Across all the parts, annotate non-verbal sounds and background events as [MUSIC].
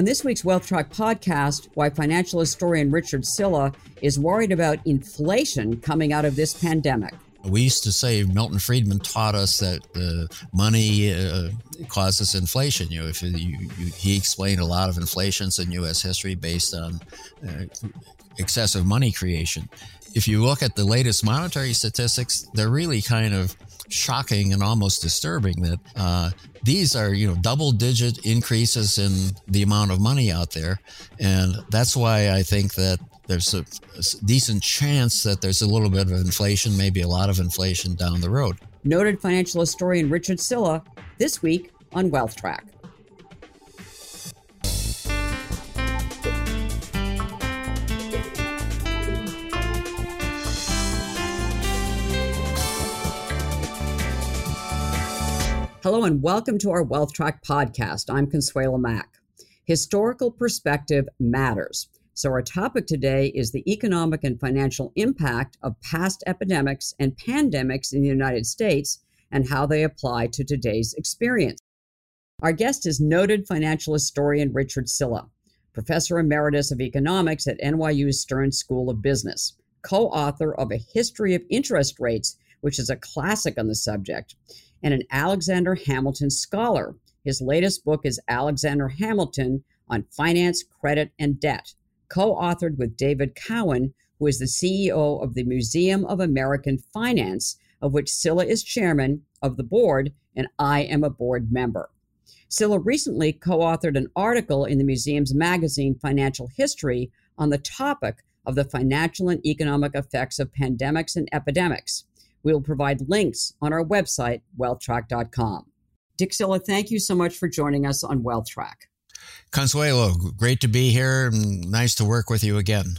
On this week's Wealth Track podcast, why financial historian Richard Sylla is worried about inflation coming out of this pandemic. We used to say Milton Friedman taught us that uh, money uh, causes inflation. You know, if you, you, he explained a lot of inflations in U.S. history based on uh, excessive money creation. If you look at the latest monetary statistics, they're really kind of shocking and almost disturbing that uh, these are you know double digit increases in the amount of money out there. And that's why i think that there's a, a decent chance that there's a little bit of inflation maybe a lot of inflation down the road. Noted financial historian richard sylla this week on wealth track Hello and welcome to our Wealth Track podcast. I'm Consuelo Mack. Historical perspective matters. So, our topic today is the economic and financial impact of past epidemics and pandemics in the United States and how they apply to today's experience. Our guest is noted financial historian Richard Sylla, professor emeritus of economics at NYU's Stern School of Business, co author of A History of Interest Rates, which is a classic on the subject and an Alexander Hamilton scholar. His latest book is Alexander Hamilton on Finance, Credit, and Debt, co authored with David Cowen, who is the CEO of the Museum of American Finance, of which Sylla is chairman of the board, and I am a board member. Sylla recently co authored an article in the museum's magazine Financial History on the topic of the financial and economic effects of pandemics and epidemics. We will provide links on our website, wealthtrack.com. Dick Sylla, thank you so much for joining us on Wealth Track. Consuelo, great to be here and nice to work with you again.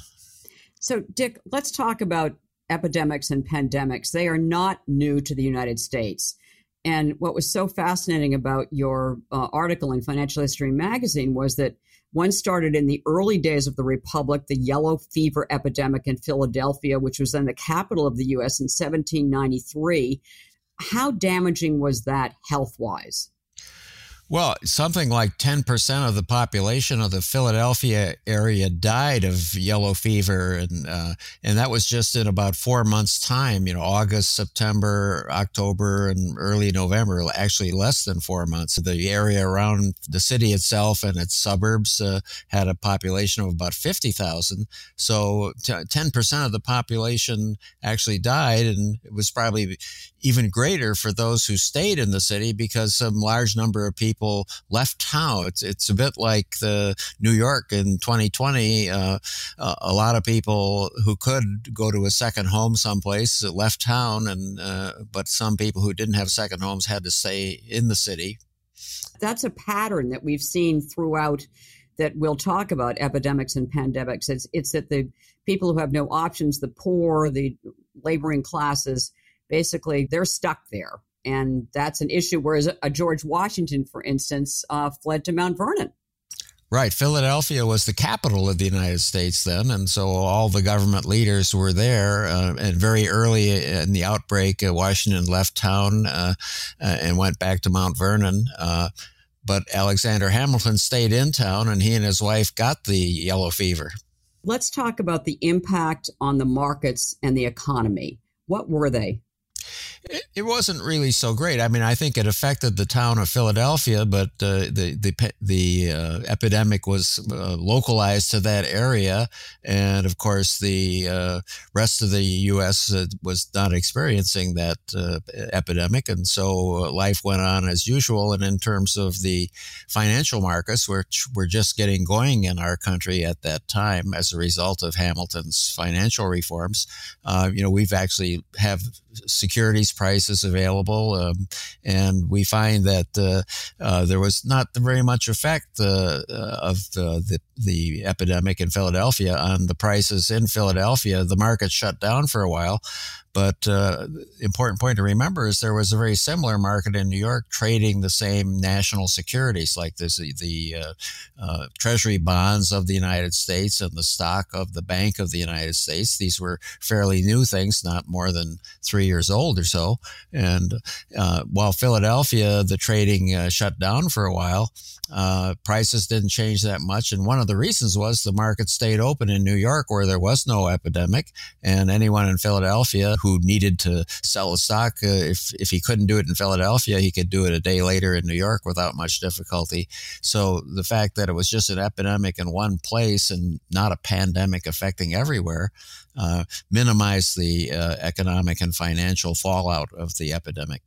So, Dick, let's talk about epidemics and pandemics. They are not new to the United States. And what was so fascinating about your uh, article in Financial History Magazine was that one started in the early days of the Republic, the yellow fever epidemic in Philadelphia, which was then the capital of the U.S. in 1793. How damaging was that health wise? Well, something like 10% of the population of the Philadelphia area died of yellow fever. And, uh, and that was just in about four months' time, you know, August, September, October, and early November, actually less than four months. The area around the city itself and its suburbs uh, had a population of about 50,000. So t- 10% of the population actually died. And it was probably even greater for those who stayed in the city because some large number of people left town. It's, it's a bit like the New York in 2020. Uh, uh, a lot of people who could go to a second home someplace left town, and uh, but some people who didn't have second homes had to stay in the city. That's a pattern that we've seen throughout that we'll talk about epidemics and pandemics. It's, it's that the people who have no options, the poor, the laboring classes, basically they're stuck there. And that's an issue. Whereas a George Washington, for instance, uh, fled to Mount Vernon. Right. Philadelphia was the capital of the United States then. And so all the government leaders were there. Uh, and very early in the outbreak, uh, Washington left town uh, uh and went back to Mount Vernon. Uh, but Alexander Hamilton stayed in town and he and his wife got the yellow fever. Let's talk about the impact on the markets and the economy. What were they? It, wasn't really so great. I mean, I think it affected the town of Philadelphia, but uh, the the the uh, epidemic was uh, localized to that area, and of course, the uh, rest of the U.S. Uh, was not experiencing that uh, epidemic, and so life went on as usual. And in terms of the financial markets, which were just getting going in our country at that time as a result of Hamilton's financial reforms, you know, we've actually have securities prices available, um, and we find that uh, uh, there was not very much effect uh, uh of the, the, the epidemic in Philadelphia on the prices in Philadelphia. The market shut down for a while, But uh, important point to remember is there was a very similar market in New York trading the same national securities, like this, the uh, uh, Treasury bonds of the United States and the stock of the Bank of the United States. These were fairly new things, not more than three years old or so. And uh, while Philadelphia, the trading uh, shut down for a while, uh, prices didn't change that much. And one of the reasons was the market stayed open in New York where there was no epidemic. And anyone in Philadelphia who needed to sell a stock, uh, if, if he couldn't do it in Philadelphia, he could do it a day later in New York without much difficulty. So the fact that it was just an epidemic in one place and not a pandemic affecting everywhere uh, minimized the uh, economic and financial fallout of the epidemic.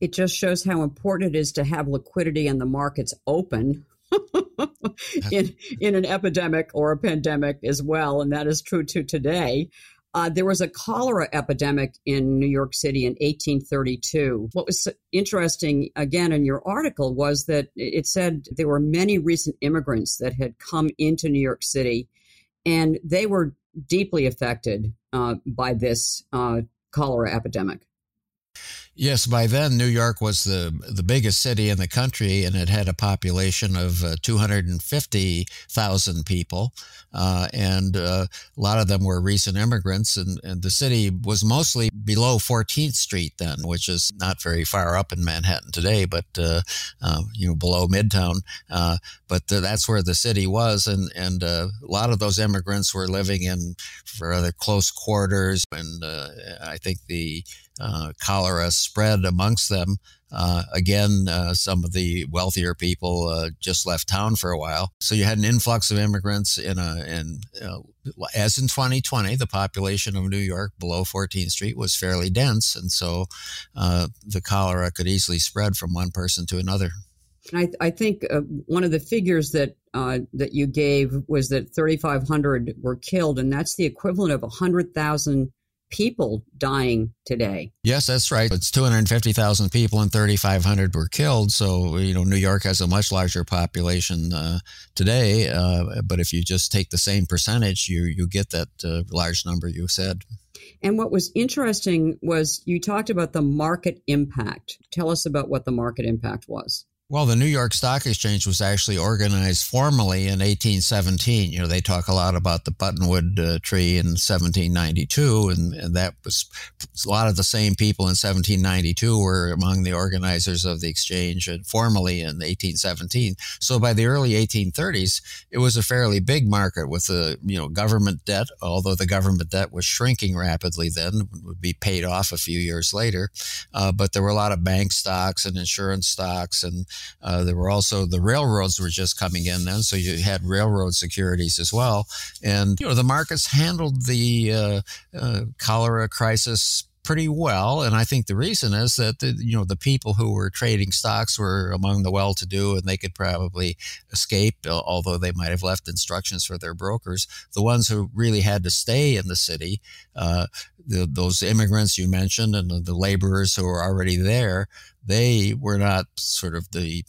It just shows how important it is to have liquidity and the markets open in in an epidemic or a pandemic as well, and that is true to today. Uh, there was a cholera epidemic in New York City in 1832. What was interesting, again, in your article was that it said there were many recent immigrants that had come into New York City, and they were deeply affected uh, by this uh, cholera epidemic. Yes, by then New York was the the biggest city in the country, and it had a population of uh, 250,000 people, uh, and uh, a lot of them were recent immigrants. And, and, the city was mostly below 14th Street then, which is not very far up in Manhattan today, but uh, uh, you know below Midtown. Uh, but that's where the city was, and and a lot of those immigrants were living in rather close quarters, and I think the uh, cholera spread amongst them. Uh, again, uh, some of the wealthier people uh, just left town for a while. So you had an influx of immigrants in a, in, uh, as in 2020, the population of New York below 14th Street was fairly dense. And so uh, the cholera could easily spread from one person to another. I, I think one of the figures that that you gave was that 3,500 were killed, and that's the equivalent of 100,000 people dying today. Yes, that's right. It's 250,000 people and 3,500 were killed. So, you know, New York has a much larger population uh, today. Uh, but if you just take the same percentage, you, you get that uh, large number you said. And what was interesting was you talked about the market impact. Tell us about what the market impact was. Well, the New York Stock Exchange was actually organized formally in 1817. You know, they talk a lot about the Buttonwood uh, tree in 1792, and, and, that was a lot of the same people in 1792 were among the organizers of the exchange and formally in 1817. So by the early 1830s, it was a fairly big market with the, you know, government debt, although the government debt was shrinking rapidly then, would be paid off a few years later. Uh, but there were a lot of bank stocks and insurance stocks and uh, there were also the railroads were just coming in then, so you had railroad securities as well. And you know the markets handled the uh, uh, cholera crisis pretty well. And I think the reason is that the, you know the people who were trading stocks were among the well-to-do, and they could probably escape, although they might have left instructions for their brokers. The ones who really had to stay in the city, uh, the, those immigrants you mentioned, and the, the laborers who were already there, they were not sort of the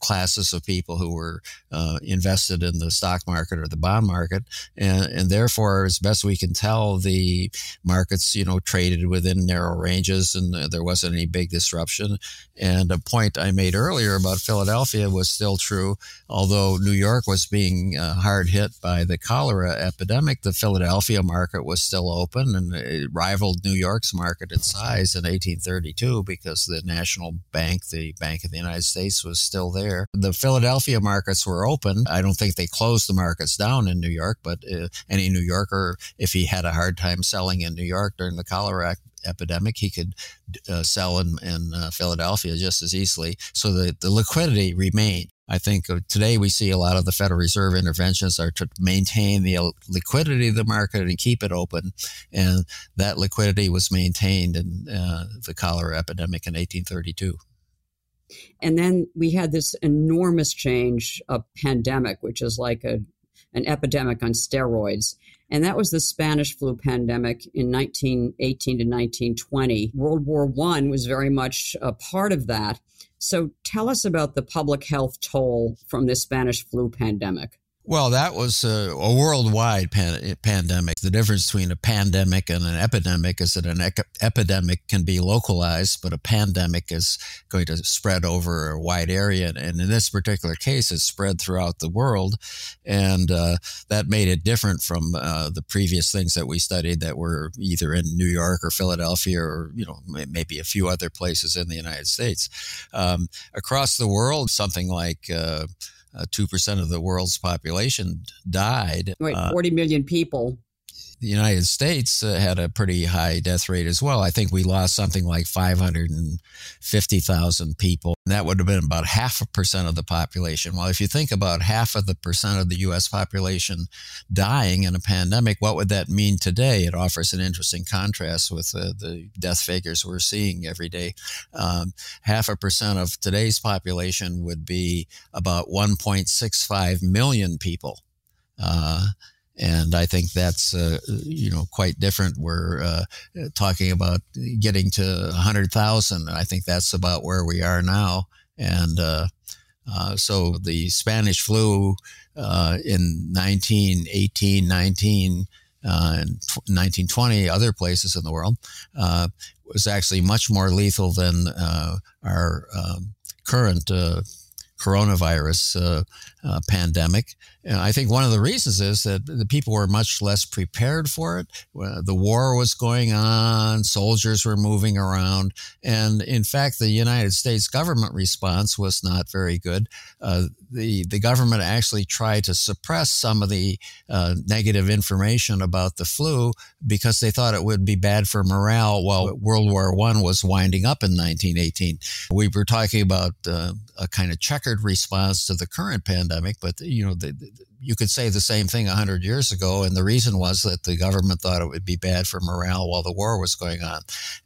classes of people who were uh, invested in the stock market or the bond market, and, and therefore, as best we can tell, the markets you know traded within narrow ranges, and there wasn't any big disruption. And a point I made earlier about Philadelphia was still true, although New York was being uh, hard hit by the cholera epidemic. The Philadelphia market was still open, and it rivaled New York's market in size in 1832 because the national bank, the Bank of the United States, was still there. The Philadelphia markets were open. I don't think they closed the markets down in New York, but uh, any New Yorker, if he had a hard time selling in New York during the cholera epidemic, he could uh, sell in, in uh, Philadelphia just as easily. So the, the liquidity remained. I think today we see a lot of the Federal Reserve interventions are to maintain the liquidity of the market and keep it open. And that liquidity was maintained in uh, the cholera epidemic in 1832. And then we had this enormous change, a pandemic, which is like a, an epidemic on steroids. And that was the Spanish flu pandemic in 1918 to 1920. World War I was very much a part of that. So tell us about the public health toll from the Spanish flu pandemic. Well, that was a, a worldwide pan- pandemic. The difference between a pandemic and an epidemic is that an epidemic can be localized, but a pandemic is going to spread over a wide area. And in this particular case, it's spread throughout the world. And uh, that made it different from uh, the previous things that we studied that were either in New York or Philadelphia or, you know, maybe a few other places in the United States. Um, across the world, something like uh, uh, 2% of the world's population died. Right, uh, 40 million people the United States uh, had a pretty high death rate as well. I think we lost something like 550,000 people. That would have been about half a percent of the population. Well, if you think about half of the percent of the U.S. population dying in a pandemic, what would that mean today? It offers an interesting contrast with uh, the death figures we're seeing every day. Um, half a percent of today's population would be about 1.65 million people. Uh, and I think that's uh, you know quite different. We're uh, talking about getting to hundred thousand. I think that's about where we are now. And uh, uh so the Spanish flu uh, in 1918, 19, uh, and 1920, other places in the world, was actually much more lethal than our um, current coronavirus uh, uh, pandemic. And I think one of the reasons is that the people were much less prepared for it. The war was going on, soldiers were moving around, and in fact, the United States government response was not very good. Uh, the the government actually tried to suppress some of the uh, negative information about the flu because they thought it would be bad for morale. While World War One was winding up in 1918, we were talking about uh, a kind of response to the current pandemic, but you know the, the you could say the same thing 100 years ago. And the reason was that the government thought it would be bad for morale while the war was going on.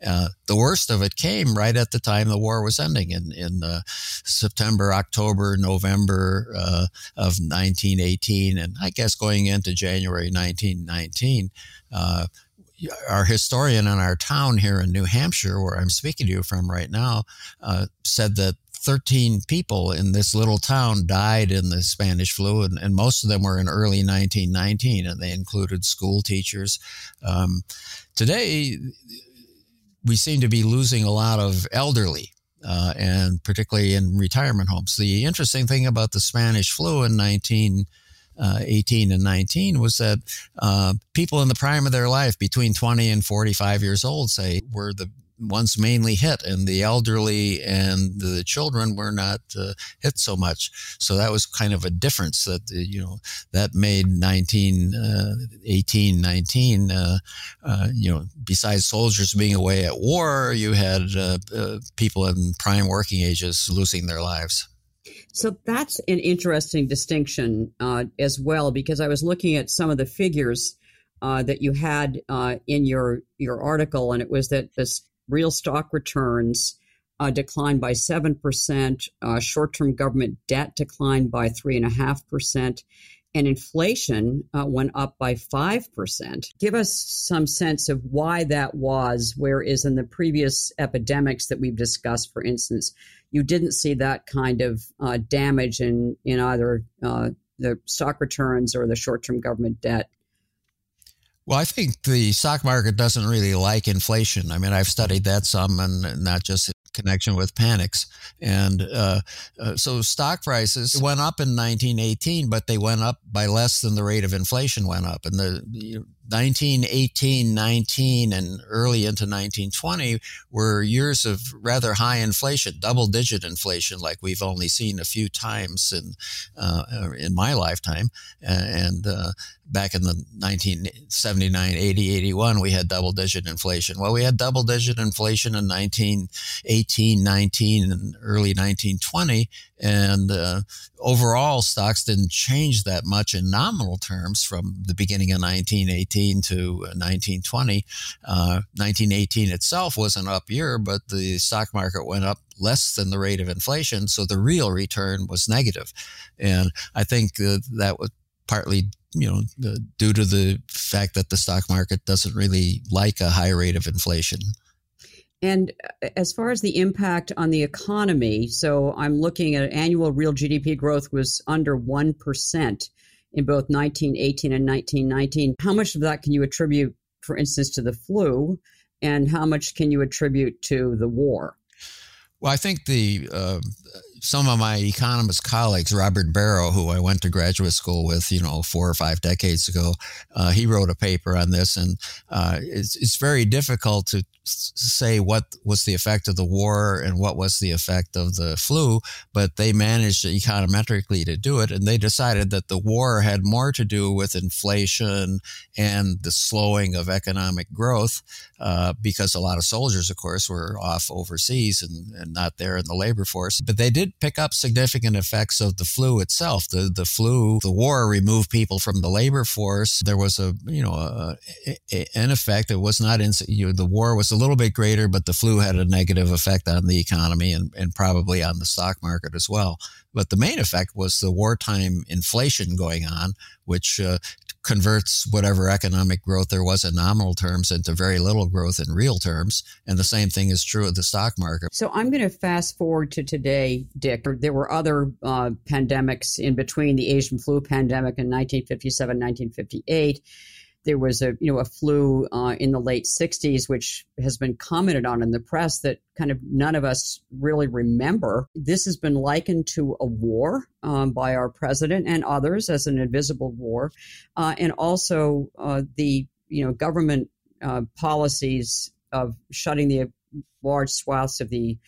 Uh, the worst of it came right at the time the war was ending in, in uh, September, October, November uh, of 1918, and I guess going into January 1919 uh, our historian in our town here in New Hampshire, where I'm speaking to you from right now, uh, said that 13 people in this little town died in the Spanish flu, and, and most of them were in early 1919, and they included school teachers. Um, today, we seem to be losing a lot of elderly. Uh, and particularly in retirement homes. The interesting thing about the Spanish flu in 1918 uh, and 19 was that uh, people in the prime of their life, between 20 and 45 years old, say, were the ones mainly hit, and the elderly and the children were not uh, hit so much. So that was kind of a difference that, uh, you know, that made 19, uh, 18, 19, uh, uh, you know, besides soldiers being away at war, you had uh, people in prime working ages losing their lives. So that's an interesting distinction as well, because I was looking at some of the figures uh, that you had uh, in your your article, and it was that this real stock returns uh, declined by 7%, uh, short term government debt declined by 3.5%, and inflation uh, went up by 5%. Give us some sense of why that was, whereas in the previous epidemics that we've discussed, for instance, you didn't see that kind of uh, damage in, in either uh, the stock returns or the short term government debt. Well, I think the stock market doesn't really like inflation. I mean, I've studied that some, and not just in connection with panics. And uh, uh, so stock prices went up in 1918, but they went up by less than the rate of inflation went up. And the you know, 1918, 19, and early into 1920 were years of rather high inflation, double digit inflation, like we've only seen a few times in, uh, in my lifetime. And uh, back in the 1979, 80, 81, we had double digit inflation. Well, we had double digit inflation in 1918, 19, and early 1920. And uh, overall, stocks didn't change that much in nominal terms from the beginning of 1918 to 1920. Uh, 1918 uh, itself was an up year, but the stock market went up less than the rate of inflation. So the real return was negative. And I think that was partly you know due to the fact that the stock market doesn't really like a high rate of inflation. And uh, as far as the impact on the economy, so I'm looking at annual real GDP growth was under 1% in both 1918 and 1919. How much of that can you attribute, for instance, to the flu, and how much can you attribute to the war? Well, I think the uh, some of my economist colleagues, Robert Barro, who I went to graduate school with, you know, four or five decades ago, uh, he wrote a paper on this, and uh, it's, it's very difficult to say what was the effect of the war and what was the effect of the flu, but they managed econometrically to do it, and they decided that the war had more to do with inflation and the slowing of economic growth, uh, because a lot of soldiers, of course, were off overseas and, and not there in the labor force, but they did pick up significant effects of the flu itself. The the flu, the war removed people from the labor force. There was a you know a, a, an effect. It was not in you know, the war was a little bit greater, but the flu had a negative effect on the economy and, and probably on the stock market as well. But the main effect was the wartime inflation going on, which uh, converts whatever economic growth there was in nominal terms into very little growth in real terms. And the same thing is true of the stock market. So I'm going to fast forward to today, Dick. There were other uh, pandemics in between the Asian flu pandemic in 1957, 1958 there was a you know a flu uh, in the late 60s which has been commented on in the press that kind of none of us really remember. This has been likened to a war um, by our president and others as an invisible war uh, and also uh, the you know government uh, policies of shutting the large swaths of the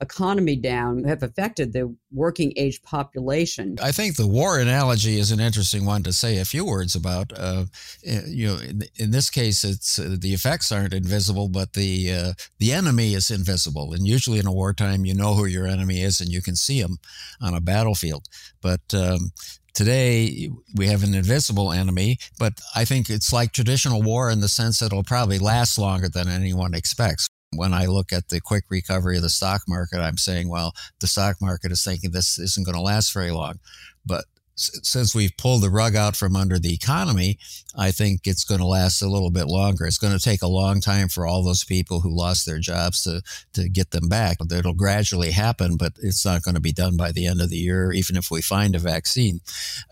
economy down have affected the working age population. I think the war analogy is an interesting one to say a few words about. Uh, eh, you know, in, in, this case, it's uh, the effects aren't invisible, but the uh, the enemy is invisible. And usually in a wartime, you know who your enemy is and you can see him on a battlefield. But um, Today, we have an invisible enemy, but I think it's like traditional war in the sense that it'll probably last longer than anyone expects when I look at the quick recovery of the stock market, I'm saying, well, the stock market is thinking this isn't going to last very long. But since we've pulled the rug out from under the economy, I think it's going to last a little bit longer. It's going to take a long time for all those people who lost their jobs to, to get them back. It'll gradually happen, but it's not going to be done by the end of the year, even if we find a vaccine.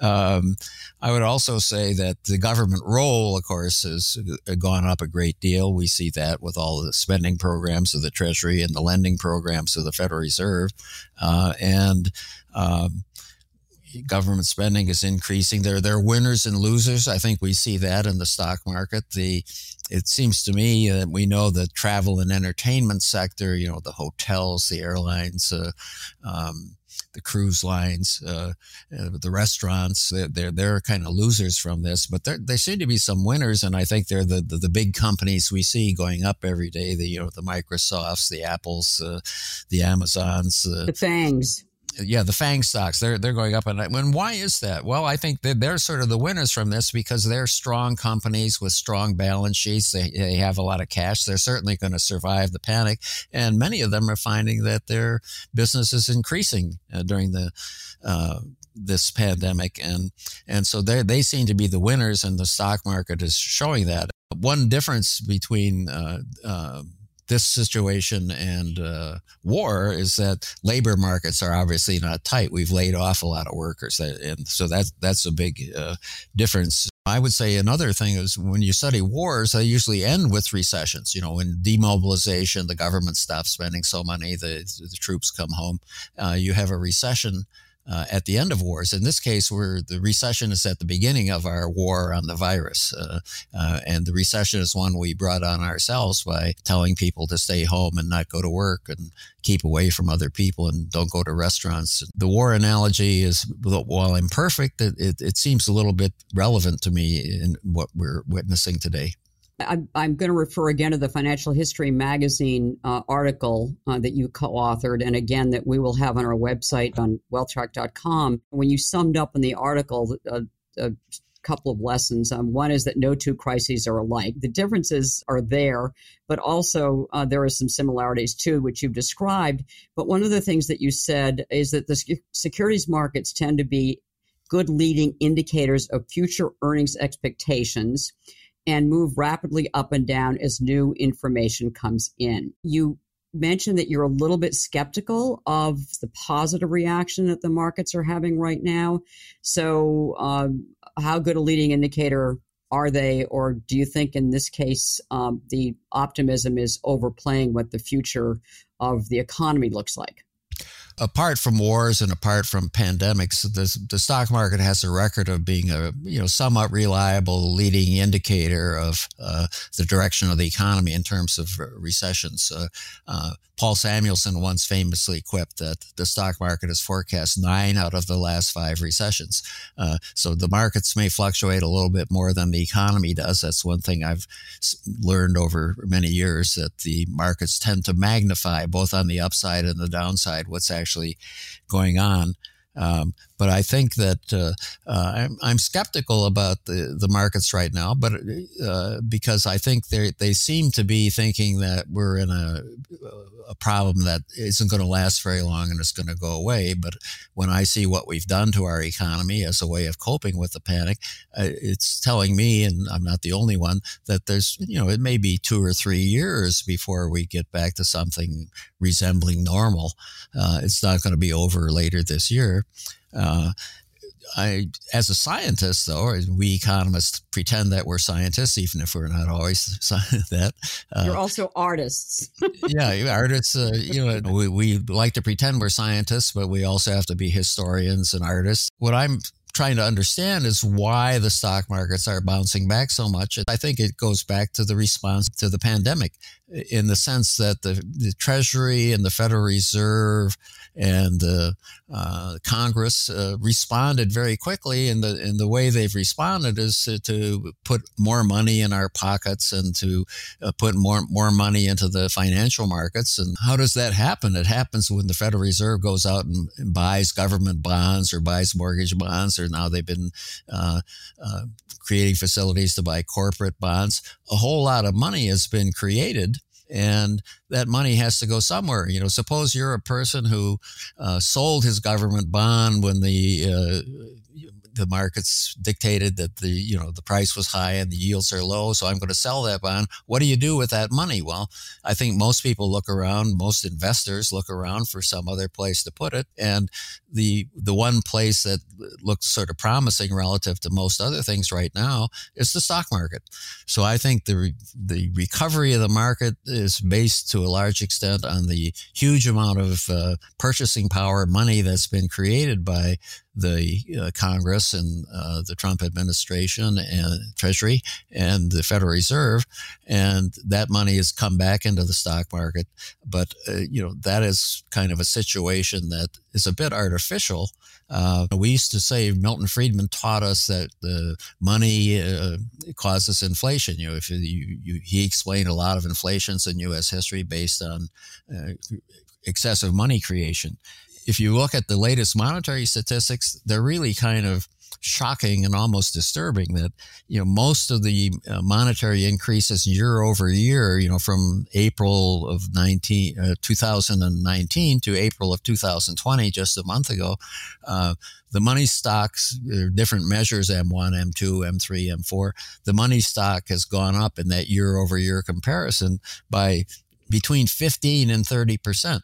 Um, I would also say that the government role, of course, has gone up a great deal. We see that with all the spending programs of the Treasury and the lending programs of the Federal Reserve. Uh, and um, government spending is increasing. There, there are winners and losers. I think we see that in the stock market. The, it seems to me that we know the travel and entertainment sector, you know, the hotels, the airlines, uh, um, the cruise lines, uh, uh, the restaurants, they're, they're, they're kind of losers from this, but there seem to be some winners. And I think they're the, the, the, big companies we see going up every day, the, you know, the Microsofts, the Apples, uh, the Amazons, uh, the Fangs yeah, the Fang stocks they're they're going up, and and why is that? Well, I think that they're sort of the winners from this because they're strong companies with strong balance sheets. They they have a lot of cash. They're certainly going to survive the panic, and many of them are finding that their business is increasing uh, during the. Uh, this pandemic and and so they they seem to be the winners and the stock market is showing that one difference between uh, uh, this situation and uh, war is that labor markets are obviously not tight. We've laid off a lot of workers, and so that's that's a big uh, difference. I would say another thing is when you study wars, they usually end with recessions. You know, when demobilization, the government stops spending so money, the, the troops come home. Uh, you have a recession uh, at the end of wars. In this case, where the recession is at the beginning of our war on the virus, uh, uh, and the recession is one we brought on ourselves by telling people to stay home and not go to work and keep away from other people and don't go to restaurants. The war analogy is, while imperfect, it, it, it seems a little bit relevant to me in what we're witnessing today. I'm, I'm going to refer again to the Financial History Magazine uh, article uh, that you co authored, and again, that we will have on our website on wealthtrack.com. When you summed up in the article a, a couple of lessons, um, one is that no two crises are alike. The differences are there, but also uh, there are some similarities too, which you've described. But one of the things that you said is that the securities markets tend to be good leading indicators of future earnings expectations and move rapidly up and down as new information comes in. You mentioned that you're a little bit skeptical of the positive reaction that the markets are having right now. So, um, how good a leading indicator are they, or do you think in this case um, the optimism is overplaying what the future of the economy looks like? Apart from wars and apart from pandemics, the, the stock market has a record of being a you know somewhat reliable leading indicator of uh, the direction of the economy in terms of recessions. Uh, uh, Paul Samuelson once famously quipped that the stock market has forecast nine out of the last five recessions. Uh, so the markets may fluctuate a little bit more than the economy does. That's one thing I've learned over many years that the markets tend to magnify both on the upside and the downside what's actually going on. Um, but I think that uh, uh, I'm, I'm, skeptical about the, the markets right now, but uh, because I think they they seem to be thinking that we're in a a problem that isn't going to last very long and it's going to go away. But when I see what we've done to our economy as a way of coping with the panic, uh, it's telling me, and I'm not the only one, that there's you know it may be two or three years before we get back to something resembling normal. Uh, it's not going to be over later this year. Uh, I, as a scientist, though, we economists pretend that we're scientists, even if we're not always [LAUGHS] that. Uh, You're also artists. [LAUGHS] yeah, artists. Uh, you know, we, we like to pretend we're scientists, but we also have to be historians and artists. What I'm trying to understand is why the stock markets are bouncing back so much. I think it goes back to the response to the pandemic in the sense that the, the Treasury and the Federal Reserve and the uh, Congress uh, responded very quickly. And the, and the way they've responded is to, to put more money in our pockets and to uh, put more, more money into the financial markets. And how does that happen? It happens when the Federal Reserve goes out and, and buys government bonds or buys mortgage bonds, or now they've been uh, uh, creating facilities to buy corporate bonds. A whole lot of money has been created and that money has to go somewhere. You know, suppose you're a person who uh, sold his government bond when the uh, the markets dictated that the you know the price was high and the yields are low so i'm going to sell that bond. What do you do with that money? Well i think most people look around most investors look around for some other place to put it and the the one place that looks sort of promising relative to most other things right now is the stock market. So i think the the recovery of the market is based to a large extent on the huge amount of uh, purchasing power money that's been created by the uh, Congress and uh, the Trump administration and Treasury and the Federal Reserve, and that money has come back into the stock market. But uh, you know that is kind of a situation that is a bit artificial. Uh, we used to say Milton Friedman taught us that the money uh, causes inflation. You know, if you, you, he explained a lot of inflations in U.S. history based on uh, excessive money creation if you look at the latest monetary statistics, they're really kind of shocking and almost disturbing that you know most of the uh, monetary increases year over year you know from april of 19 uh, 2019 to april of 2020 just a month ago uh, the money stocks different measures m1 m2 m3 m4 the money stock has gone up in that year over year comparison by between 15 and 30 percent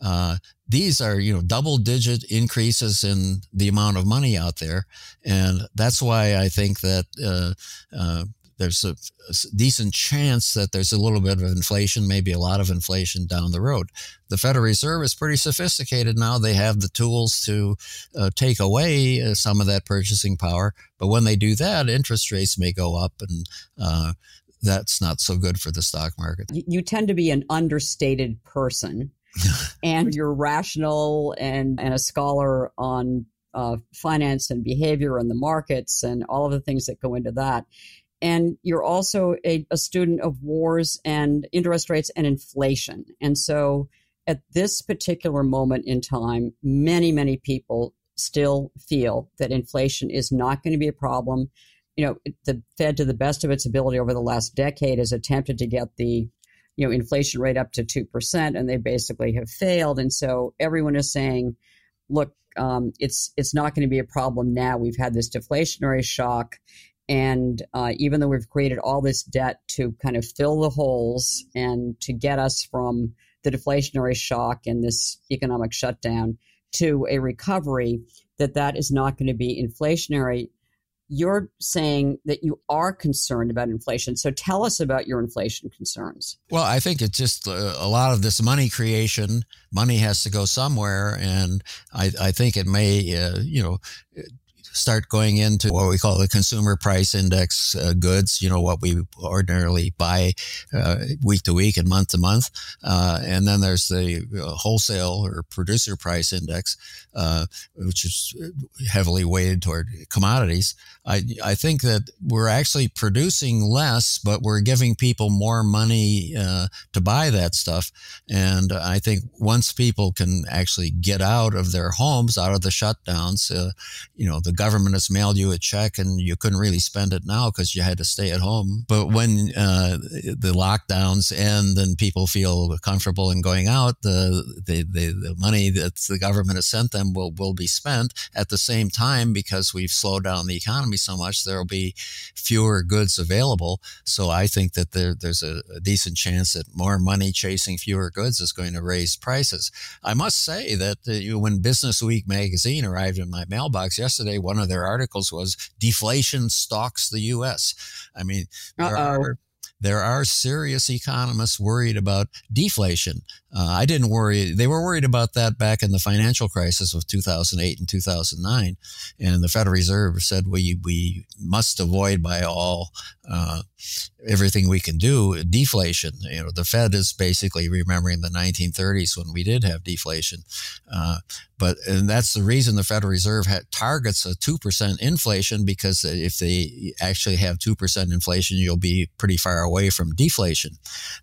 uh, these are, you know, double digit increases in the amount of money out there. And that's why I think that, uh, uh, there's a, a, decent chance that there's a little bit of inflation, maybe a lot of inflation down the road. The Federal Reserve is pretty sophisticated now. They have the tools to uh, take away uh, some of that purchasing power. But when they do that, interest rates may go up and uh, that's not so good for the stock market. You tend to be an understated person [LAUGHS] and you're rational and, and a scholar on uh, finance and behavior and the markets and all of the things that go into that. And you're also a, a student of wars and interest rates and inflation. And so at this particular moment in time, many, many people still feel that inflation is not going to be a problem. You know, the Fed, to the best of its ability over the last decade, has attempted to get the you know inflation rate up to 2% and they basically have failed. And so everyone is saying look um, it's it's not going to be a problem now. We've had this deflationary shock. And uh, even though we've created all this debt to kind of fill the holes and to get us from the deflationary shock and this economic shutdown to a recovery, that that is not going to be inflationary. You're saying that you are concerned about inflation. So tell us about your inflation concerns. Well, I think it's just uh, a lot of this money creation. Money has to go somewhere, and I, I think it may, uh, you know, start going into what we call the consumer price index uh, goods, you know, what we ordinarily buy uh, week to week and month to month. Uh, and then there's the uh, wholesale or producer price index, uh, which is heavily weighted toward commodities. I, I think that we're actually producing less, but we're giving people more money uh, to buy that stuff. And I think once people can actually get out of their homes, out of the shutdowns, you know, the government has mailed you a check and you couldn't really spend it now because you had to stay at home. But when uh, the lockdowns end and people feel comfortable in going out, the, the, the, the money that the government has sent them will, will be spent at the same time because we've slowed down the economy so much, there will be fewer goods available. So I think that there, there's a, a decent chance that more money chasing fewer goods is going to raise prices. I must say that uh, when Business Week magazine arrived in my mailbox yesterday, one of their articles was deflation stalks the U.S. I mean, there Uh-oh. are there are serious economists worried about deflation. Uh, I didn't worry. They were worried about that back in the financial crisis of 2008 and 2009. And the Federal Reserve said we, we must avoid by all, uh, everything we can do deflation. You know, the Fed is basically remembering the 1930s when we did have deflation. Uh, but, and that's the reason the Federal Reserve targets a 2% inflation because if they actually have 2% inflation, you'll be pretty far away from deflation.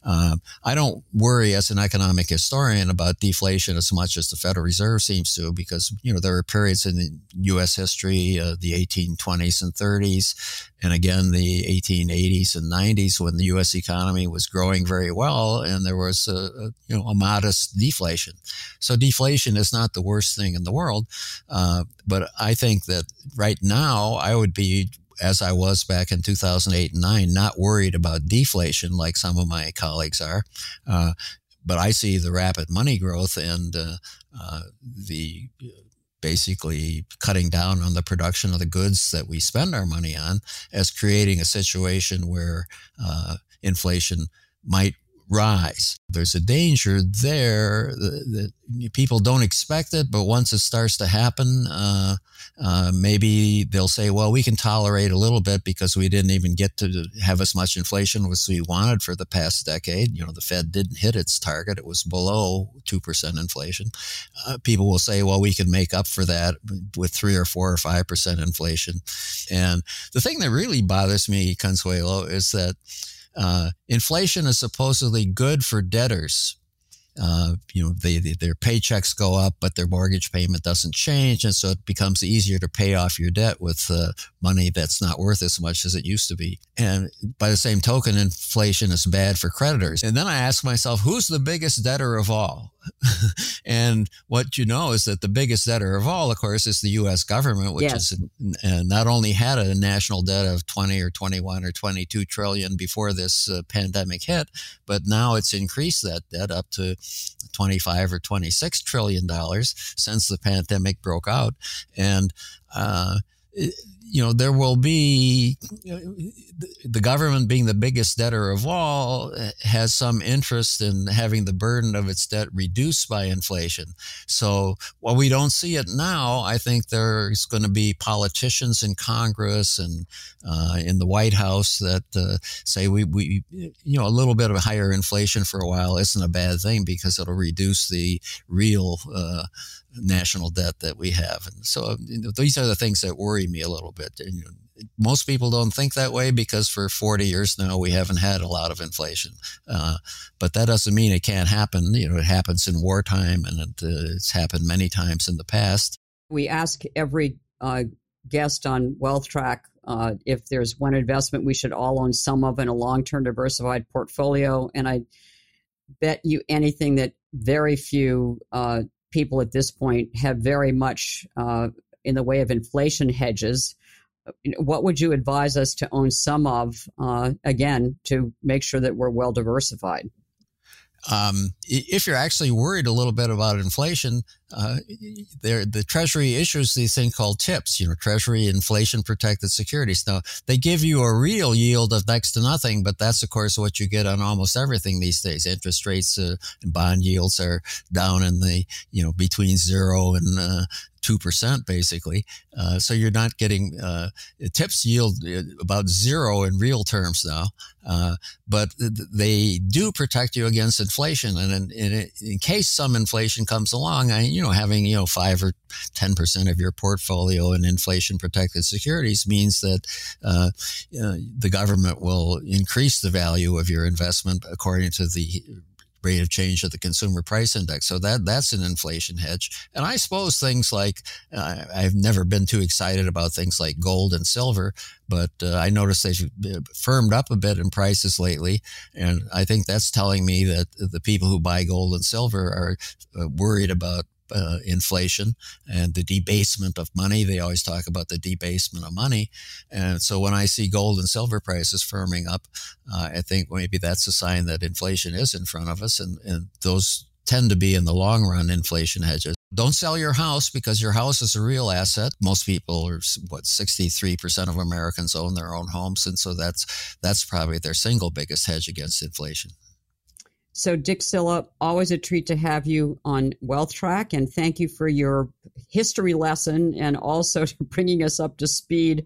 Um, I don't worry as an economic historian about deflation as much as the Federal Reserve seems to, because, you know, there are periods in the U.S. history, uh, the 1820s and 30s, and again, the 1880s and 90s when the U.S. economy was growing very well and there was a, a you know, a modest deflation. So deflation is not the worst thing in the world. Uh, but I think that right now I would be as I was back in 2008 and 9, not worried about deflation like some of my colleagues are. Uh, but I see the rapid money growth and uh, uh, the basically cutting down on the production of the goods that we spend our money on as creating a situation where uh, inflation might rise. There's a danger there that, people don't expect it, but once it starts to happen, uh, uh, maybe they'll say, well, we can tolerate a little bit because we didn't even get to have as much inflation as we wanted for the past decade. You know, the Fed didn't hit its target. It was below 2% inflation. Uh, people will say, well, we can make up for that with three or four or 5% inflation. And the thing that really bothers me, Consuelo, is that uh, inflation is supposedly good for debtors. Uh, you know, they, they, their paychecks go up, but their mortgage payment doesn't change. And so it becomes easier to pay off your debt with uh, money that's not worth as much as it used to be. And by the same token, inflation is bad for creditors. And then I ask myself, who's the biggest debtor of all? [LAUGHS] and what you know is that the biggest debtor of all, of course, is the U.S. government, which yes. is uh, not only had a national debt of 20 or 21 or 22 trillion before this uh, pandemic hit, but now it's increased that debt up to 25 or 26 trillion dollars since the pandemic broke out, and uh, you know, there will be the government being the biggest debtor of all has some interest in having the burden of its debt reduced by inflation. So while we don't see it now, I think there's going to be politicians in Congress and uh, in the White House that uh, say we, we, you know, a little bit of higher inflation for a while isn't a bad thing because it'll reduce the real uh, national debt that we have. And so you know, these are the things that worry me a little bit. You know, most people don't think that way because for 40 years now we haven't had a lot of inflation. Uh, but that doesn't mean it can't happen. You know, it happens in wartime and it, uh, it's happened many times in the past. We ask every uh, guest on Wealth Track uh, if there's one investment we should all own some of in a long-term diversified portfolio, and I bet you anything that very few uh, people at this point have very much uh, in the way of inflation hedges. What would you advise us to own some of, uh, again, to make sure that we're well diversified? Um, if you're actually worried a little bit about inflation, uh, the Treasury issues these thing called TIPS, you know, Treasury inflation protected securities. Now they give you a real yield of next to nothing, but that's of course what you get on almost everything these days. Interest rates uh, and bond yields are down in the you know between zero and uh, 2% basically. Uh, so you're not getting, uh, TIPS yield uh, about zero in real terms now. Uh, but they do protect you against inflation. And in, in, in, case some inflation comes along, I, you know, having, you know, five or 10% of your portfolio in inflation protected securities means that uh, uh, the government will increase the value of your investment according to the rate of change of the consumer price index. So that that's an inflation hedge. And I suppose things like uh, I've never been too excited about things like gold and silver, but uh, I noticed they've uh, firmed up a bit in prices lately, and I think that's telling me that the people who buy gold and silver are uh, worried about uh, inflation and the debasement of money. They always talk about the debasement of money. And so when I see gold and silver prices firming up, uh, I think maybe that's a sign that inflation is in front of us. And, and those tend to be in the long run inflation hedges. Don't sell your house because your house is a real asset. Most people are what 63% of Americans own their own homes and so that's that's probably their single biggest hedge against inflation. So, Dick Sylla, always a treat to have you on Wealth Track, and thank you for your history lesson and also [LAUGHS] bringing us up to speed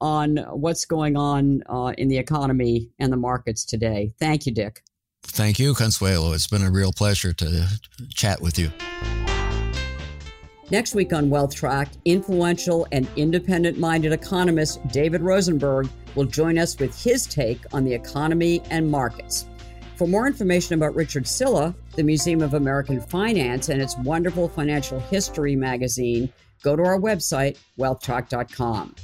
on what's going on uh, in the economy and the markets today. Thank you, Dick. Thank you, Consuelo. It's been a real pleasure to chat with you. Next week on Wealth Track, influential and independent minded economist David Rosenberg will join us with his take on the economy and markets. For more information about Richard Sylla, the Museum of American Finance, and its wonderful financial history magazine, go to our website, wealthtrack.com.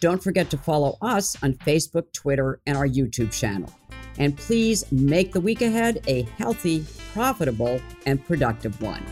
Don't forget to follow us on Facebook, Twitter, and our YouTube channel. And please make the week ahead a healthy, profitable, and productive one.